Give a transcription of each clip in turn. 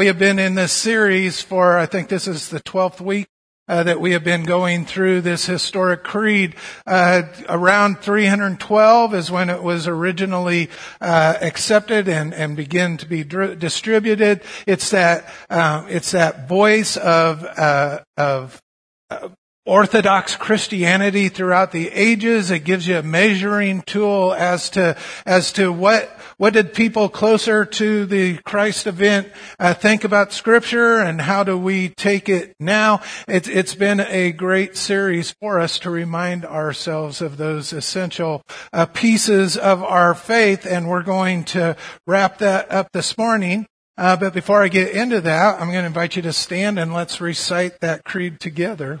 We have been in this series for, I think this is the 12th week uh, that we have been going through this historic creed. Uh, around 312 is when it was originally uh, accepted and and began to be dr- distributed. It's that uh, it's that voice of uh, of uh, Orthodox Christianity throughout the ages. It gives you a measuring tool as to as to what what did people closer to the Christ event uh, think about Scripture, and how do we take it now? It's it's been a great series for us to remind ourselves of those essential uh, pieces of our faith, and we're going to wrap that up this morning. Uh, but before I get into that, I'm going to invite you to stand and let's recite that creed together.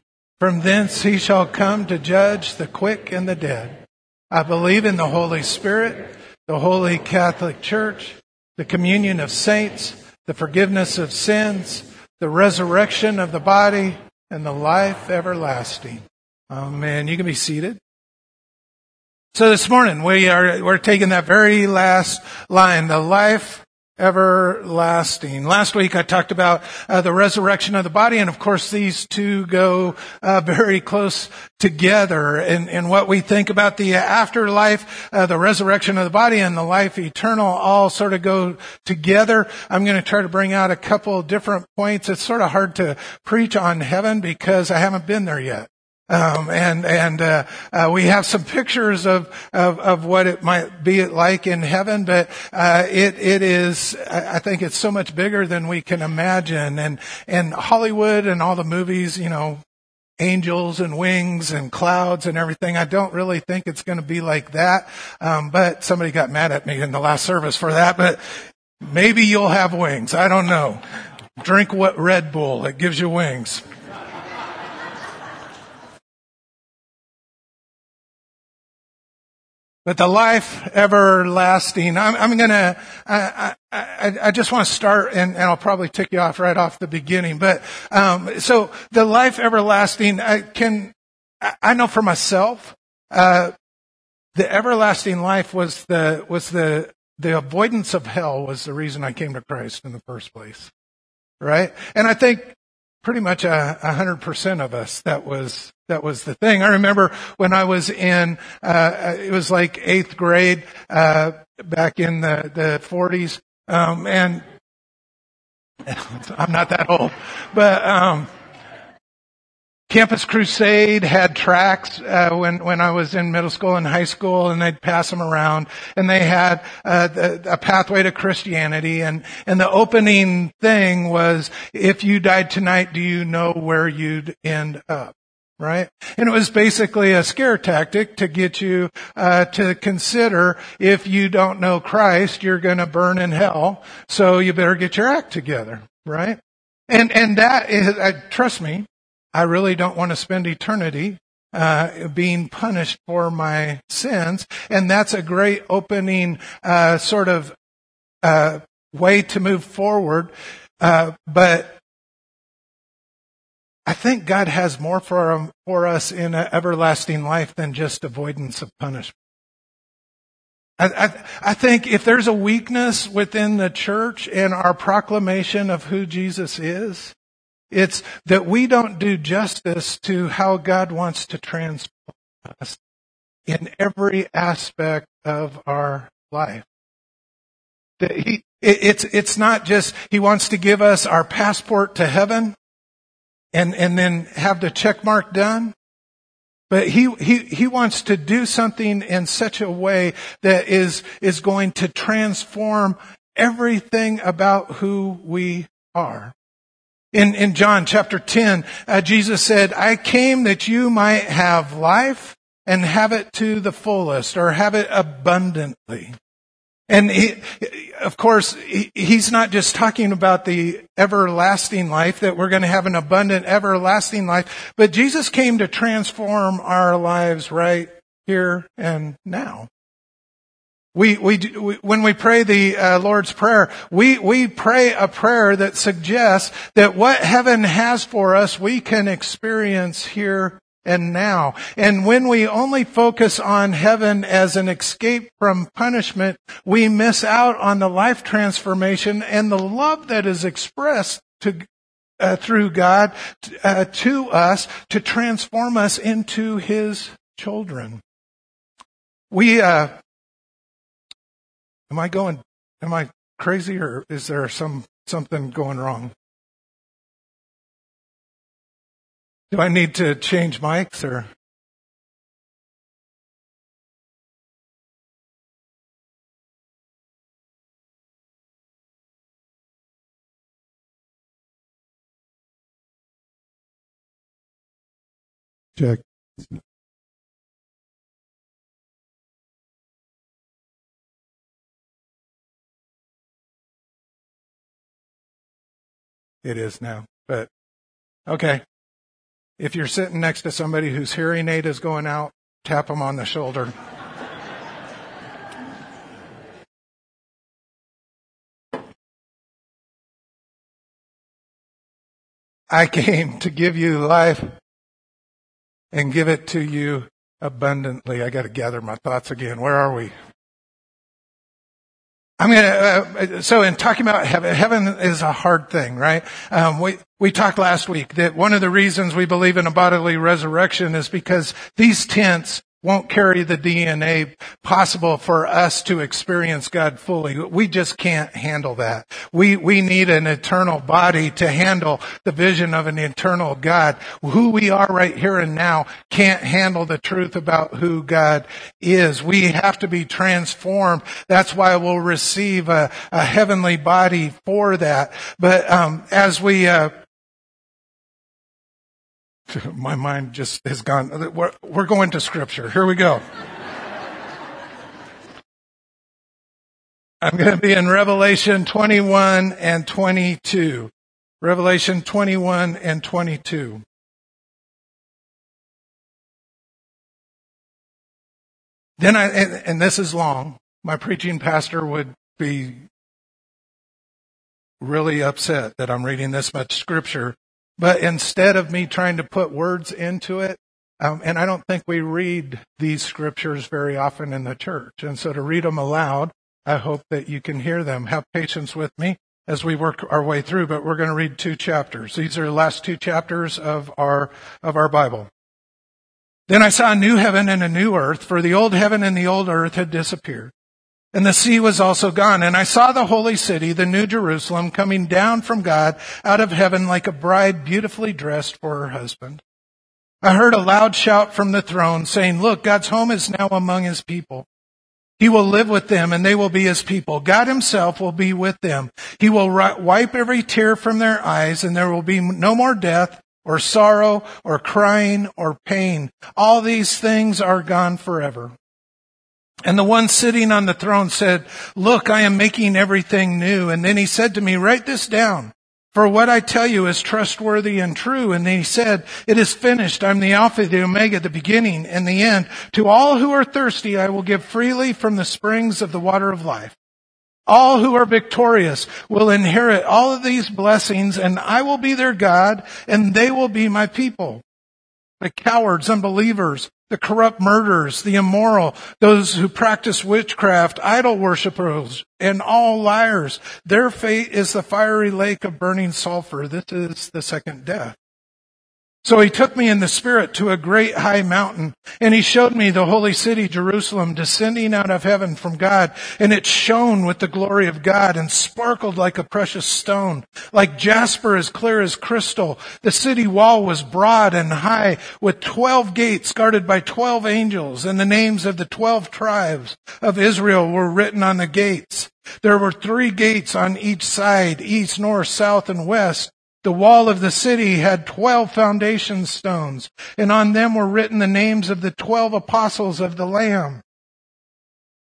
From thence he shall come to judge the quick and the dead. I believe in the Holy Spirit, the Holy Catholic Church, the communion of saints, the forgiveness of sins, the resurrection of the body, and the life everlasting. Amen. You can be seated. So this morning we are, we're taking that very last line, the life everlasting. Last week I talked about uh, the resurrection of the body, and of course these two go uh, very close together. And, what we think about the afterlife, uh, the resurrection of the body, and the life eternal all sort of go together. I'm going to try to bring out a couple different points. It's sort of hard to preach on heaven because I haven't been there yet. Um, and and uh, uh, we have some pictures of, of, of what it might be like in heaven, but uh, it it is I think it's so much bigger than we can imagine. And and Hollywood and all the movies, you know, angels and wings and clouds and everything. I don't really think it's going to be like that. Um, but somebody got mad at me in the last service for that. But maybe you'll have wings. I don't know. Drink what Red Bull. It gives you wings. But the life everlasting, I'm, I'm gonna, I, I, I, just want to start and, and, I'll probably tick you off right off the beginning. But, um, so the life everlasting, I can, I know for myself, uh, the everlasting life was the, was the, the avoidance of hell was the reason I came to Christ in the first place. Right? And I think pretty much a hundred percent of us that was that was the thing. I remember when I was in uh, it was like eighth grade uh, back in the the forties, um, and I'm not that old, but um, Campus Crusade had tracks uh, when when I was in middle school and high school, and they'd pass them around, and they had uh, the, a pathway to Christianity, and and the opening thing was, if you died tonight, do you know where you'd end up? Right, and it was basically a scare tactic to get you uh, to consider if you don't know Christ, you're going to burn in hell, so you better get your act together, right? And and that is, uh, trust me, I really don't want to spend eternity uh, being punished for my sins, and that's a great opening uh, sort of uh, way to move forward. Uh, but I think God has more for um, for us in an everlasting life than just avoidance of punishment. I, I, I think if there's a weakness within the church in our proclamation of who Jesus is, it's that we don't do justice to how God wants to transform us in every aspect of our life. He, it's, it's not just, He wants to give us our passport to heaven and, and then have the check mark done. But he, he, he wants to do something in such a way that is, is going to transform everything about who we are. In, in John chapter 10, uh, Jesus said, I came that you might have life and have it to the fullest or have it abundantly. And he, of course, he's not just talking about the everlasting life, that we're going to have an abundant everlasting life, but Jesus came to transform our lives right here and now. We, we, we, when we pray the uh, Lord's Prayer, we, we pray a prayer that suggests that what heaven has for us, we can experience here and now. And when we only focus on heaven as an escape from punishment, we miss out on the life transformation and the love that is expressed to, uh, through God uh, to us to transform us into His children. We, uh, am I going, am I crazy or is there some, something going wrong? Do I need to change mics or? Check. It is now, but okay. If you're sitting next to somebody whose hearing aid is going out, tap them on the shoulder. I came to give you life and give it to you abundantly. I got to gather my thoughts again. Where are we? I mean, uh, uh, so in talking about heaven, heaven is a hard thing, right? Um, we we talked last week that one of the reasons we believe in a bodily resurrection is because these tents won't carry the DNA possible for us to experience God fully. We just can't handle that. We, we need an eternal body to handle the vision of an eternal God. Who we are right here and now can't handle the truth about who God is. We have to be transformed. That's why we'll receive a, a heavenly body for that. But um, as we uh, my mind just has gone. We're, we're going to scripture. Here we go. I'm going to be in Revelation 21 and 22. Revelation 21 and 22. Then I, and, and this is long. My preaching pastor would be really upset that I'm reading this much scripture. But instead of me trying to put words into it, um, and I don't think we read these scriptures very often in the church. And so to read them aloud, I hope that you can hear them. Have patience with me as we work our way through, but we're going to read two chapters. These are the last two chapters of our, of our Bible. Then I saw a new heaven and a new earth, for the old heaven and the old earth had disappeared. And the sea was also gone. And I saw the holy city, the new Jerusalem, coming down from God out of heaven like a bride beautifully dressed for her husband. I heard a loud shout from the throne saying, look, God's home is now among his people. He will live with them and they will be his people. God himself will be with them. He will wipe every tear from their eyes and there will be no more death or sorrow or crying or pain. All these things are gone forever. And the one sitting on the throne said, look, I am making everything new. And then he said to me, write this down. For what I tell you is trustworthy and true. And then he said, it is finished. I'm the Alpha, the Omega, the beginning and the end. To all who are thirsty, I will give freely from the springs of the water of life. All who are victorious will inherit all of these blessings and I will be their God and they will be my people. The cowards, unbelievers, the corrupt murderers, the immoral, those who practice witchcraft, idol worshippers, and all liars. Their fate is the fiery lake of burning sulfur. This is the second death. So he took me in the spirit to a great high mountain and he showed me the holy city, Jerusalem, descending out of heaven from God. And it shone with the glory of God and sparkled like a precious stone, like jasper as clear as crystal. The city wall was broad and high with twelve gates guarded by twelve angels and the names of the twelve tribes of Israel were written on the gates. There were three gates on each side, east, north, south, and west. The wall of the city had twelve foundation stones, and on them were written the names of the twelve apostles of the Lamb.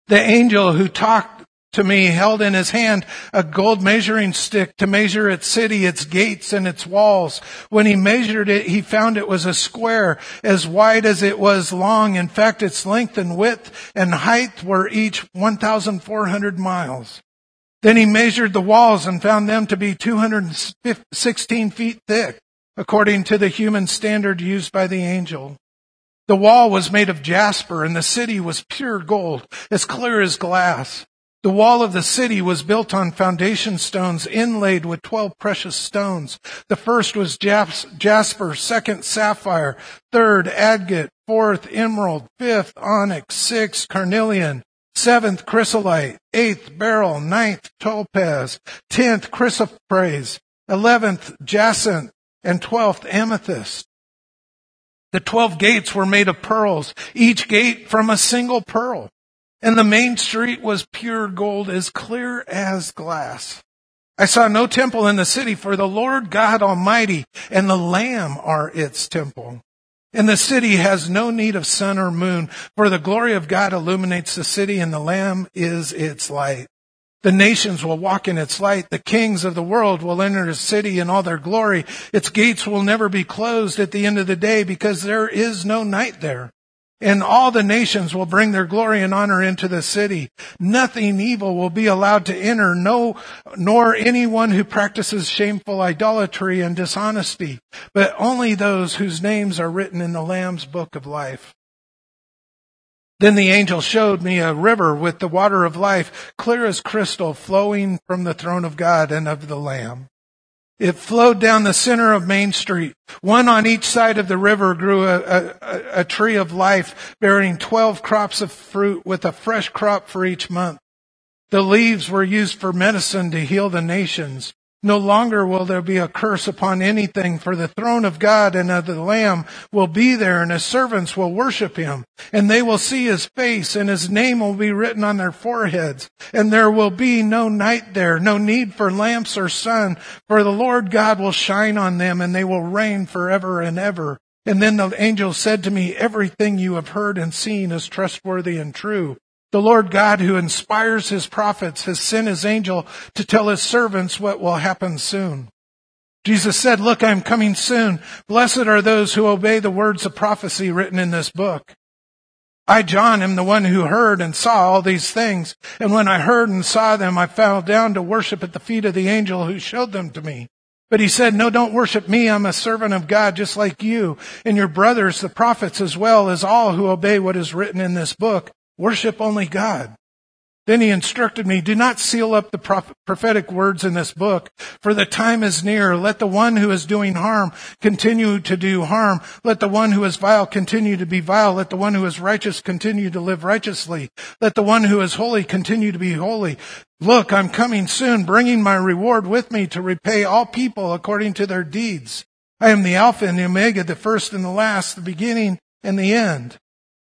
The angel who talked to me held in his hand a gold measuring stick to measure its city, its gates, and its walls. When he measured it, he found it was a square as wide as it was long. In fact, its length and width and height were each 1,400 miles. Then he measured the walls and found them to be 216 feet thick, according to the human standard used by the angel. The wall was made of jasper and the city was pure gold, as clear as glass. The wall of the city was built on foundation stones inlaid with twelve precious stones. The first was jasper, second sapphire, third agate, fourth emerald, fifth onyx, sixth carnelian, seventh chrysolite, eighth beryl, ninth topaz, tenth chrysoprase, eleventh jacinth, and twelfth amethyst. The twelve gates were made of pearls, each gate from a single pearl. And the main street was pure gold, as clear as glass. I saw no temple in the city, for the Lord God Almighty and the Lamb are its temple. And the city has no need of sun or moon, for the glory of God illuminates the city, and the Lamb is its light. The nations will walk in its light. The kings of the world will enter the city in all their glory. Its gates will never be closed at the end of the day because there is no night there. And all the nations will bring their glory and honor into the city. Nothing evil will be allowed to enter, no, nor anyone who practices shameful idolatry and dishonesty, but only those whose names are written in the Lamb's book of life. Then the angel showed me a river with the water of life, clear as crystal, flowing from the throne of God and of the Lamb. It flowed down the center of Main Street. One on each side of the river grew a, a, a tree of life bearing 12 crops of fruit with a fresh crop for each month. The leaves were used for medicine to heal the nations. No longer will there be a curse upon anything, for the throne of God and of the Lamb will be there, and his servants will worship him. And they will see his face, and his name will be written on their foreheads. And there will be no night there, no need for lamps or sun, for the Lord God will shine on them, and they will reign forever and ever. And then the angel said to me, Everything you have heard and seen is trustworthy and true. The Lord God who inspires his prophets has sent his angel to tell his servants what will happen soon. Jesus said, look, I'm coming soon. Blessed are those who obey the words of prophecy written in this book. I, John, am the one who heard and saw all these things. And when I heard and saw them, I fell down to worship at the feet of the angel who showed them to me. But he said, no, don't worship me. I'm a servant of God just like you and your brothers, the prophets, as well as all who obey what is written in this book. Worship only God. Then he instructed me, do not seal up the prophetic words in this book, for the time is near. Let the one who is doing harm continue to do harm. Let the one who is vile continue to be vile. Let the one who is righteous continue to live righteously. Let the one who is holy continue to be holy. Look, I'm coming soon, bringing my reward with me to repay all people according to their deeds. I am the Alpha and the Omega, the first and the last, the beginning and the end.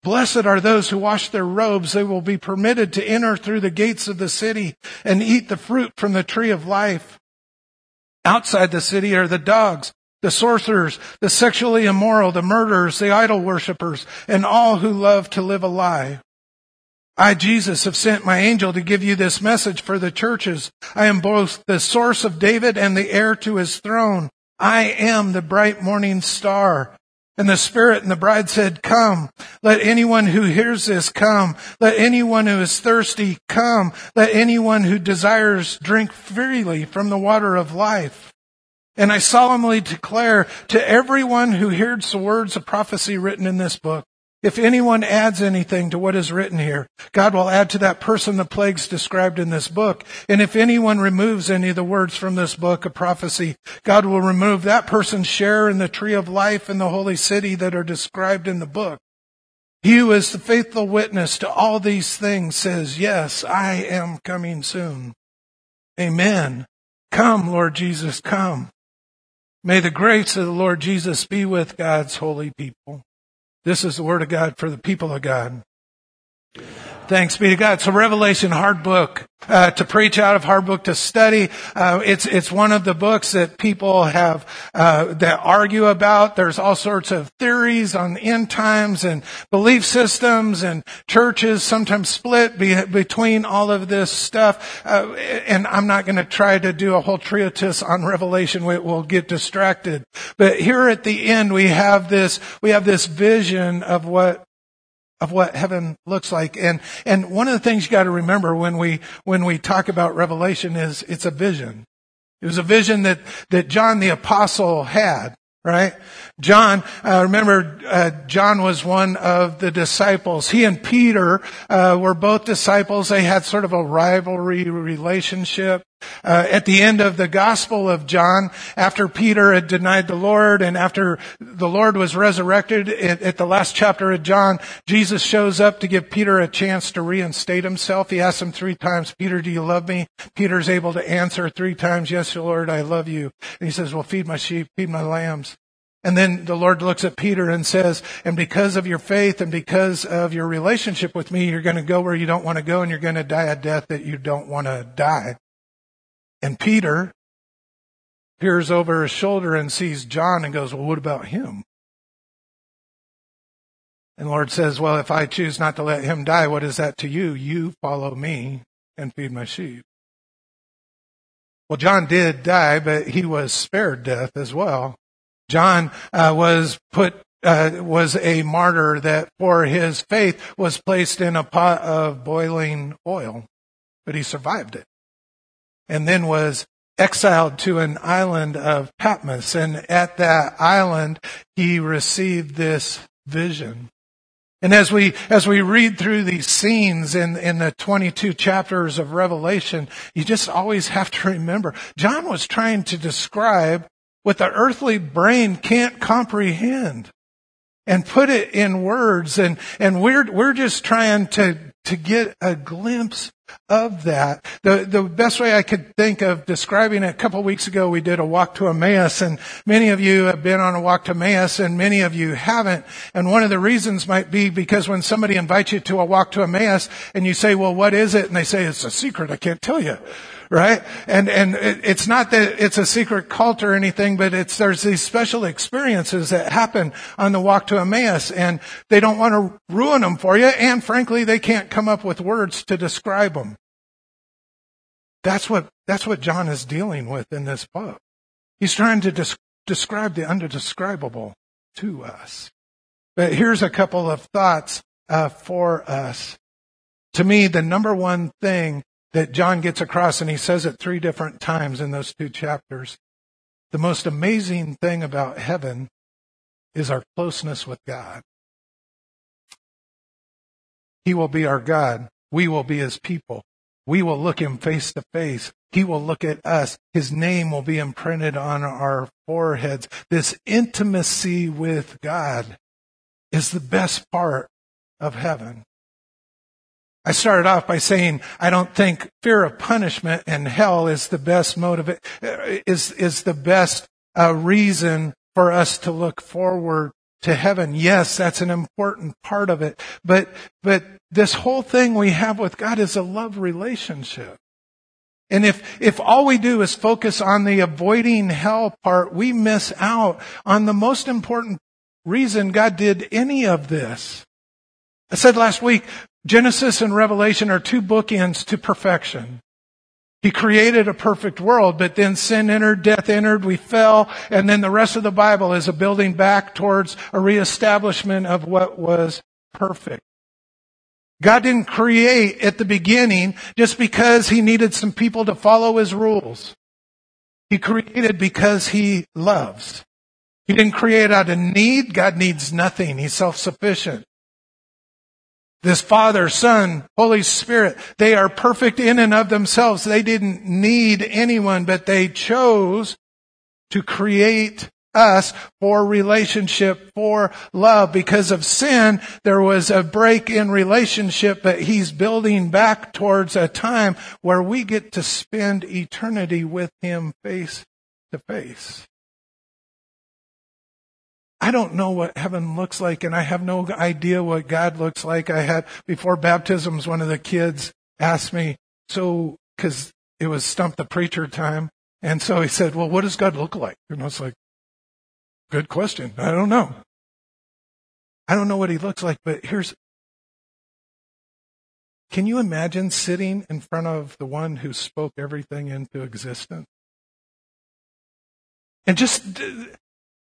Blessed are those who wash their robes. They will be permitted to enter through the gates of the city and eat the fruit from the tree of life. Outside the city are the dogs, the sorcerers, the sexually immoral, the murderers, the idol worshippers, and all who love to live a lie. I, Jesus, have sent my angel to give you this message for the churches. I am both the source of David and the heir to his throne. I am the bright morning star. And the Spirit and the bride said, come. Let anyone who hears this come. Let anyone who is thirsty come. Let anyone who desires drink freely from the water of life. And I solemnly declare to everyone who hears the words of prophecy written in this book, if anyone adds anything to what is written here, God will add to that person the plagues described in this book. And if anyone removes any of the words from this book of prophecy, God will remove that person's share in the tree of life and the holy city that are described in the book. He who is the faithful witness to all these things says, yes, I am coming soon. Amen. Come, Lord Jesus, come. May the grace of the Lord Jesus be with God's holy people. This is the word of God for the people of God. Thanks be to God. So Revelation, hard book uh, to preach out of, hard book to study. Uh, it's it's one of the books that people have uh, that argue about. There's all sorts of theories on end times and belief systems, and churches sometimes split be, between all of this stuff. Uh, and I'm not going to try to do a whole treatise on Revelation. We, we'll get distracted. But here at the end, we have this we have this vision of what of what heaven looks like. And, and one of the things you got to remember when we, when we talk about Revelation is it's a vision. It was a vision that, that John the apostle had right? John, uh, remember, uh, John was one of the disciples. He and Peter uh, were both disciples. They had sort of a rivalry relationship. Uh, at the end of the Gospel of John, after Peter had denied the Lord and after the Lord was resurrected, at, at the last chapter of John, Jesus shows up to give Peter a chance to reinstate himself. He asks him three times, Peter, do you love me? Peter's able to answer three times, yes, Lord, I love you. And he says, well, feed my sheep, feed my lambs. And then the Lord looks at Peter and says, and because of your faith and because of your relationship with me, you're going to go where you don't want to go and you're going to die a death that you don't want to die. And Peter peers over his shoulder and sees John and goes, well, what about him? And Lord says, well, if I choose not to let him die, what is that to you? You follow me and feed my sheep. Well, John did die, but he was spared death as well. John uh, was put uh, was a martyr that for his faith was placed in a pot of boiling oil, but he survived it, and then was exiled to an island of Patmos, and at that island he received this vision. And as we, as we read through these scenes in, in the 22 chapters of Revelation, you just always have to remember, John was trying to describe what the earthly brain can't comprehend and put it in words. And, and we're, we're just trying to, to get a glimpse of that. The, the best way I could think of describing it, a couple of weeks ago we did a walk to Emmaus and many of you have been on a walk to Emmaus and many of you haven't. And one of the reasons might be because when somebody invites you to a walk to Emmaus and you say, well, what is it? And they say, it's a secret. I can't tell you right? And, and it's not that it's a secret cult or anything, but it's, there's these special experiences that happen on the walk to Emmaus and they don't want to ruin them for you. And frankly, they can't come up with words to describe them. That's what, that's what John is dealing with in this book. He's trying to des- describe the undescribable to us. But here's a couple of thoughts uh, for us. To me, the number one thing that John gets across, and he says it three different times in those two chapters. The most amazing thing about heaven is our closeness with God. He will be our God. We will be his people. We will look him face to face. He will look at us. His name will be imprinted on our foreheads. This intimacy with God is the best part of heaven. I started off by saying I don't think fear of punishment and hell is the best motive, is, is the best uh, reason for us to look forward to heaven. Yes, that's an important part of it. But, but this whole thing we have with God is a love relationship. And if, if all we do is focus on the avoiding hell part, we miss out on the most important reason God did any of this. I said last week, Genesis and Revelation are two bookends to perfection. He created a perfect world, but then sin entered, death entered, we fell, and then the rest of the Bible is a building back towards a reestablishment of what was perfect. God didn't create at the beginning just because he needed some people to follow his rules. He created because he loves. He didn't create out of need. God needs nothing. He's self-sufficient. This Father, Son, Holy Spirit, they are perfect in and of themselves. They didn't need anyone, but they chose to create us for relationship, for love. Because of sin, there was a break in relationship, but he's building back towards a time where we get to spend eternity with him face to face. I don't know what heaven looks like and I have no idea what God looks like. I had, before baptisms, one of the kids asked me, so, cause it was stump the preacher time. And so he said, well, what does God look like? And I was like, good question. I don't know. I don't know what he looks like, but here's, can you imagine sitting in front of the one who spoke everything into existence? And just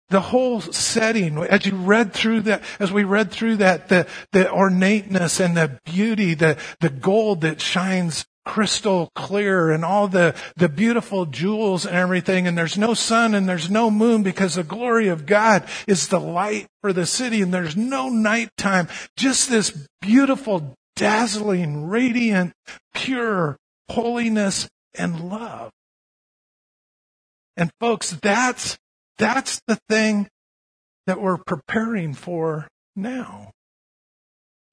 the whole setting, as you read through that, as we read through that, the, the ornateness and the beauty, the, the gold that shines crystal clear and all the, the beautiful jewels and everything. And there's no sun and there's no moon because the glory of God is the light for the city and there's no nighttime. Just this beautiful, dazzling, radiant, pure holiness and love. And folks, that's that's the thing that we're preparing for now.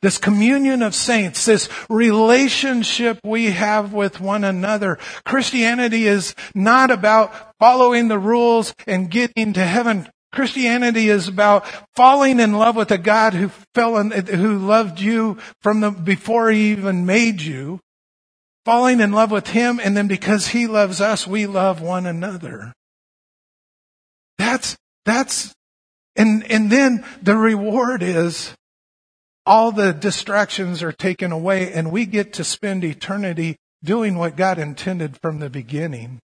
This communion of saints, this relationship we have with one another. Christianity is not about following the rules and getting to heaven. Christianity is about falling in love with a God who fell in, who loved you from the, before he even made you. Falling in love with him and then because he loves us, we love one another. That's, that's, and, and then the reward is all the distractions are taken away and we get to spend eternity doing what God intended from the beginning.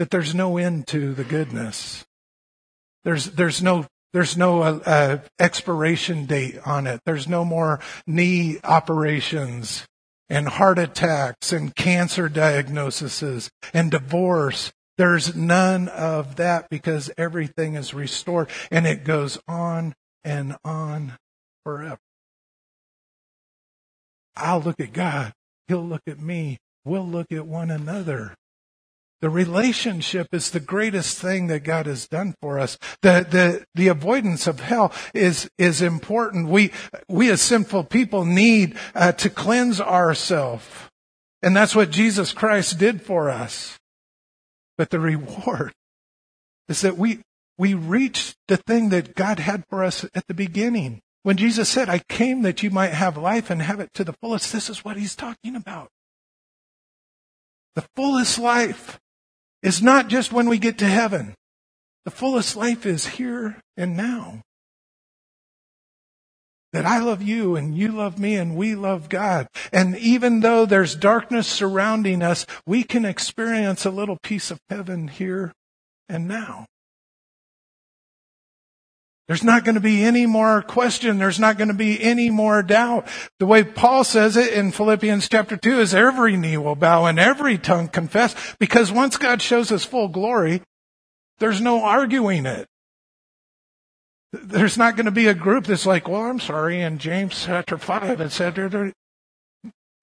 That there's no end to the goodness. There's, there's no there's no uh, uh, expiration date on it. There's no more knee operations and heart attacks and cancer diagnoses and divorce there's none of that because everything is restored and it goes on and on forever. I'll look at God. He'll look at me. We'll look at one another. The relationship is the greatest thing that God has done for us. The, the, the avoidance of hell is, is important. We, we as sinful people need uh, to cleanse ourselves. And that's what Jesus Christ did for us. But the reward is that we, we reach the thing that God had for us at the beginning. When Jesus said, I came that you might have life and have it to the fullest, this is what he's talking about. The fullest life is not just when we get to heaven. The fullest life is here and now that I love you and you love me and we love God. And even though there's darkness surrounding us, we can experience a little piece of heaven here and now. There's not going to be any more question. There's not going to be any more doubt. The way Paul says it in Philippians chapter 2 is every knee will bow and every tongue confess because once God shows his full glory, there's no arguing it. There's not going to be a group that's like, well, I'm sorry, in James chapter 5 it said,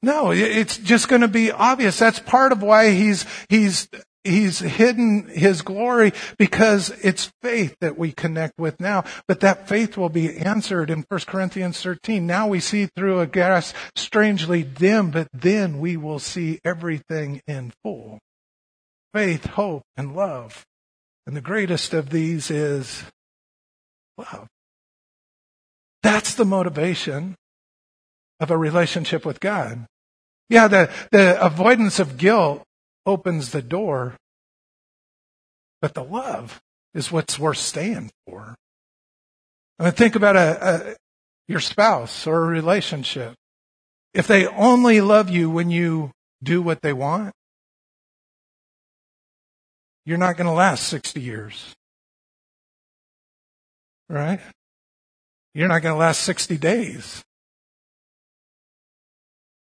no, it's just going to be obvious. That's part of why he's, he's, he's hidden his glory because it's faith that we connect with now. But that faith will be answered in 1 Corinthians 13. Now we see through a glass strangely dim, but then we will see everything in full. Faith, hope, and love. And the greatest of these is love. That's the motivation of a relationship with God. Yeah, the, the avoidance of guilt opens the door, but the love is what's worth staying for. I mean, think about a, a, your spouse or a relationship. If they only love you when you do what they want, you're not going to last 60 years right? You're not going to last 60 days.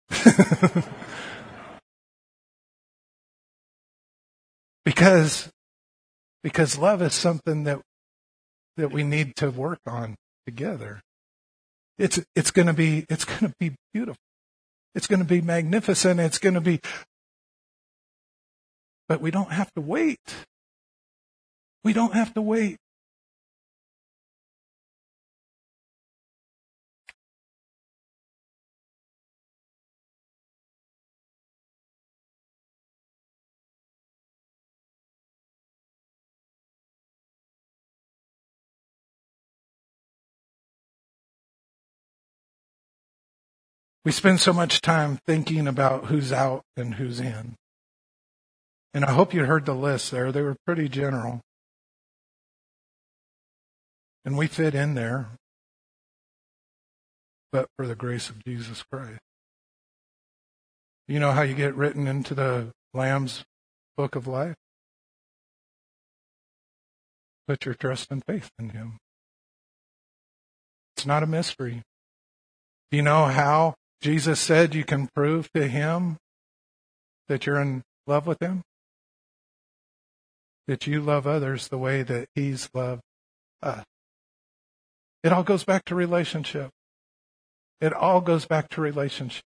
because because love is something that that we need to work on together. It's it's going to be it's going to be beautiful. It's going to be magnificent. It's going to be but we don't have to wait. We don't have to wait. We spend so much time thinking about who's out and who's in. And I hope you heard the list there. They were pretty general. And we fit in there, but for the grace of Jesus Christ. You know how you get written into the Lamb's book of life? Put your trust and faith in Him. It's not a mystery. Do you know how Jesus said you can prove to Him that you're in love with Him? That you love others the way that He's loved us. It all goes back to relationship. It all goes back to relationship.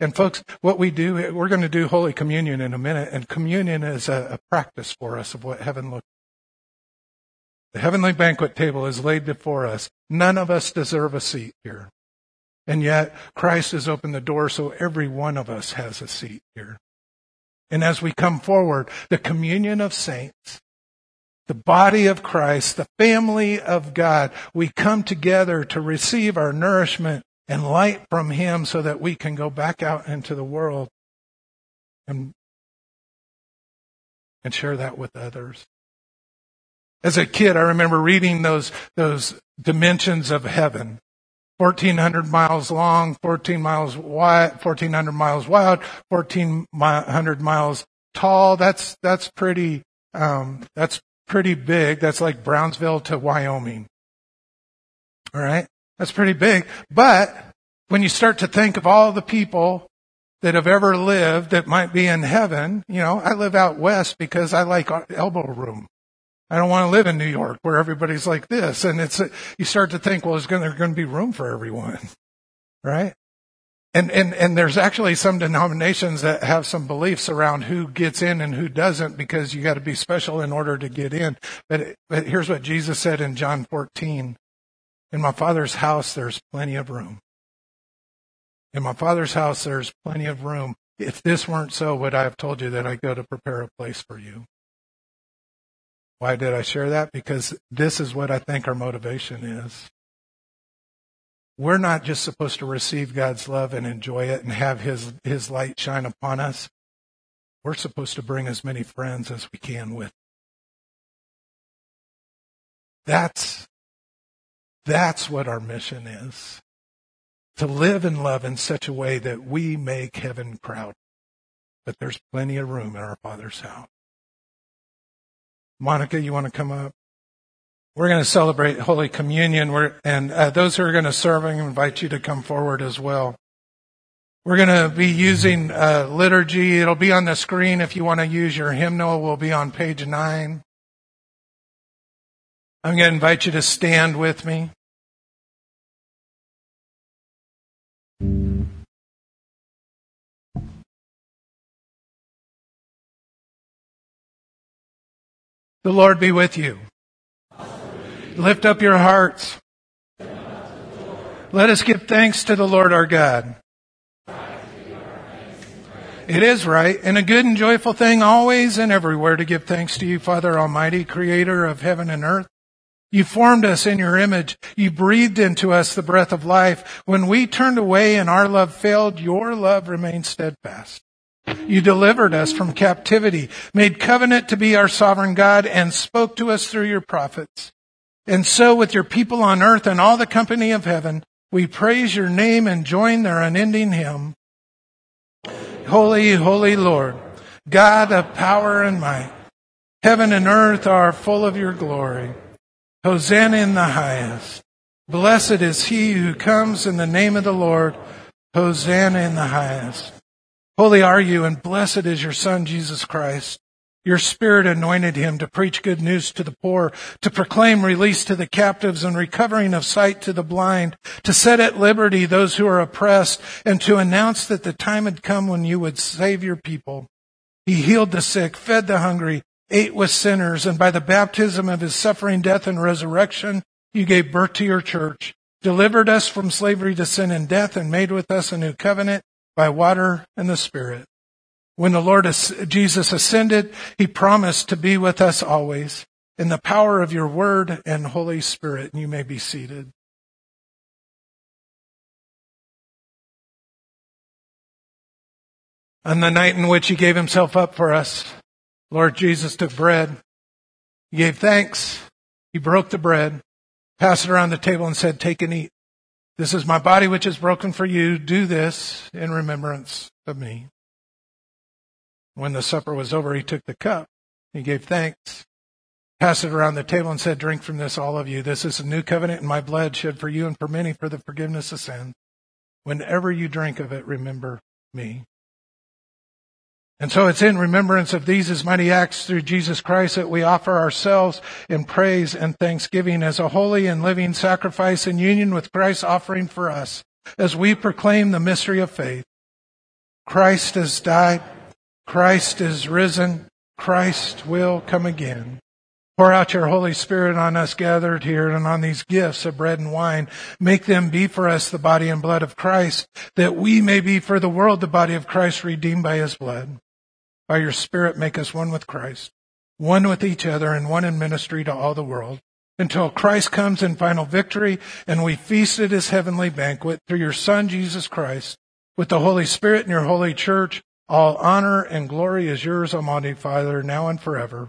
And folks, what we do, we're going to do Holy Communion in a minute, and communion is a, a practice for us of what heaven looks like. the heavenly banquet table is laid before us. None of us deserve a seat here. And yet, Christ has opened the door so every one of us has a seat here. And as we come forward, the communion of saints, the body of Christ, the family of God, we come together to receive our nourishment and light from Him so that we can go back out into the world and, and share that with others. As a kid, I remember reading those, those dimensions of heaven. 1400 miles long, 14 miles wide, 1400 miles wide, 1400 miles tall. That's, that's pretty, um, that's pretty big. That's like Brownsville to Wyoming. All right. That's pretty big. But when you start to think of all the people that have ever lived that might be in heaven, you know, I live out west because I like elbow room. I don't want to live in New York where everybody's like this. And it's, you start to think, well, there's going, there's going to be room for everyone. Right? And, and, and there's actually some denominations that have some beliefs around who gets in and who doesn't because you got to be special in order to get in. But, but here's what Jesus said in John 14. In my father's house, there's plenty of room. In my father's house, there's plenty of room. If this weren't so, would I have told you that I go to prepare a place for you? Why did I share that? Because this is what I think our motivation is. We're not just supposed to receive God's love and enjoy it and have His, His light shine upon us. We're supposed to bring as many friends as we can with. That's, that's what our mission is. To live and love in such a way that we make heaven crowded. But there's plenty of room in our Father's house. Monica, you want to come up? We're going to celebrate Holy Communion, We're, and uh, those who are going to serve, I invite you to come forward as well. We're going to be using uh, liturgy. It'll be on the screen if you want to use your hymnal. We'll be on page nine. I'm going to invite you to stand with me. The Lord be with you. Lift up your hearts. Let us give thanks to the Lord our God. It is right and a good and joyful thing always and everywhere to give thanks to you, Father Almighty, creator of heaven and earth. You formed us in your image. You breathed into us the breath of life. When we turned away and our love failed, your love remained steadfast. You delivered us from captivity, made covenant to be our sovereign God, and spoke to us through your prophets. And so with your people on earth and all the company of heaven, we praise your name and join their unending hymn. Holy, holy Lord, God of power and might, heaven and earth are full of your glory. Hosanna in the highest. Blessed is he who comes in the name of the Lord. Hosanna in the highest. Holy are you and blessed is your son, Jesus Christ. Your spirit anointed him to preach good news to the poor, to proclaim release to the captives and recovering of sight to the blind, to set at liberty those who are oppressed, and to announce that the time had come when you would save your people. He healed the sick, fed the hungry, ate with sinners, and by the baptism of his suffering, death, and resurrection, you gave birth to your church, delivered us from slavery to sin and death, and made with us a new covenant by water and the Spirit. When the Lord Jesus ascended, he promised to be with us always in the power of your word and Holy Spirit. And you may be seated. On the night in which he gave himself up for us, Lord Jesus took bread. He gave thanks. He broke the bread, passed it around the table and said, take and eat. This is my body which is broken for you. Do this in remembrance of me. When the supper was over, he took the cup. He gave thanks, passed it around the table and said, drink from this, all of you. This is a new covenant in my blood shed for you and for many for the forgiveness of sin. Whenever you drink of it, remember me. And so it's in remembrance of these as mighty acts through Jesus Christ that we offer ourselves in praise and thanksgiving as a holy and living sacrifice in union with Christ's offering for us as we proclaim the mystery of faith. Christ has died. Christ is risen. Christ will come again. Pour out your Holy Spirit on us gathered here and on these gifts of bread and wine. Make them be for us the body and blood of Christ, that we may be for the world the body of Christ redeemed by his blood. By your Spirit, make us one with Christ, one with each other, and one in ministry to all the world, until Christ comes in final victory and we feast at his heavenly banquet through your Son, Jesus Christ, with the Holy Spirit and your holy church. All honor and glory is yours, Almighty Father, now and forever.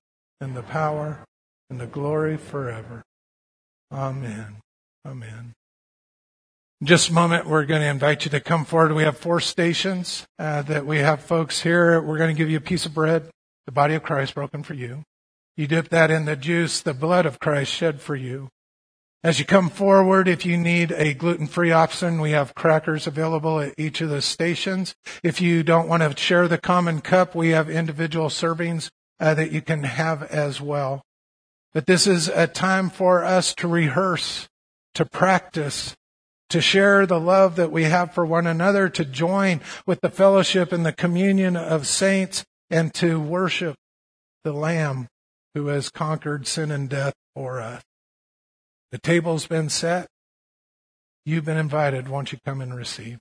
and the power, and the glory forever. Amen. Amen. In just a moment, we're going to invite you to come forward. We have four stations uh, that we have folks here. We're going to give you a piece of bread, the body of Christ broken for you. You dip that in the juice, the blood of Christ shed for you. As you come forward, if you need a gluten-free option, we have crackers available at each of the stations. If you don't want to share the common cup, we have individual servings uh, that you can have as well. But this is a time for us to rehearse, to practice, to share the love that we have for one another, to join with the fellowship and the communion of saints, and to worship the Lamb who has conquered sin and death for us. The table's been set. You've been invited. Won't you come and receive?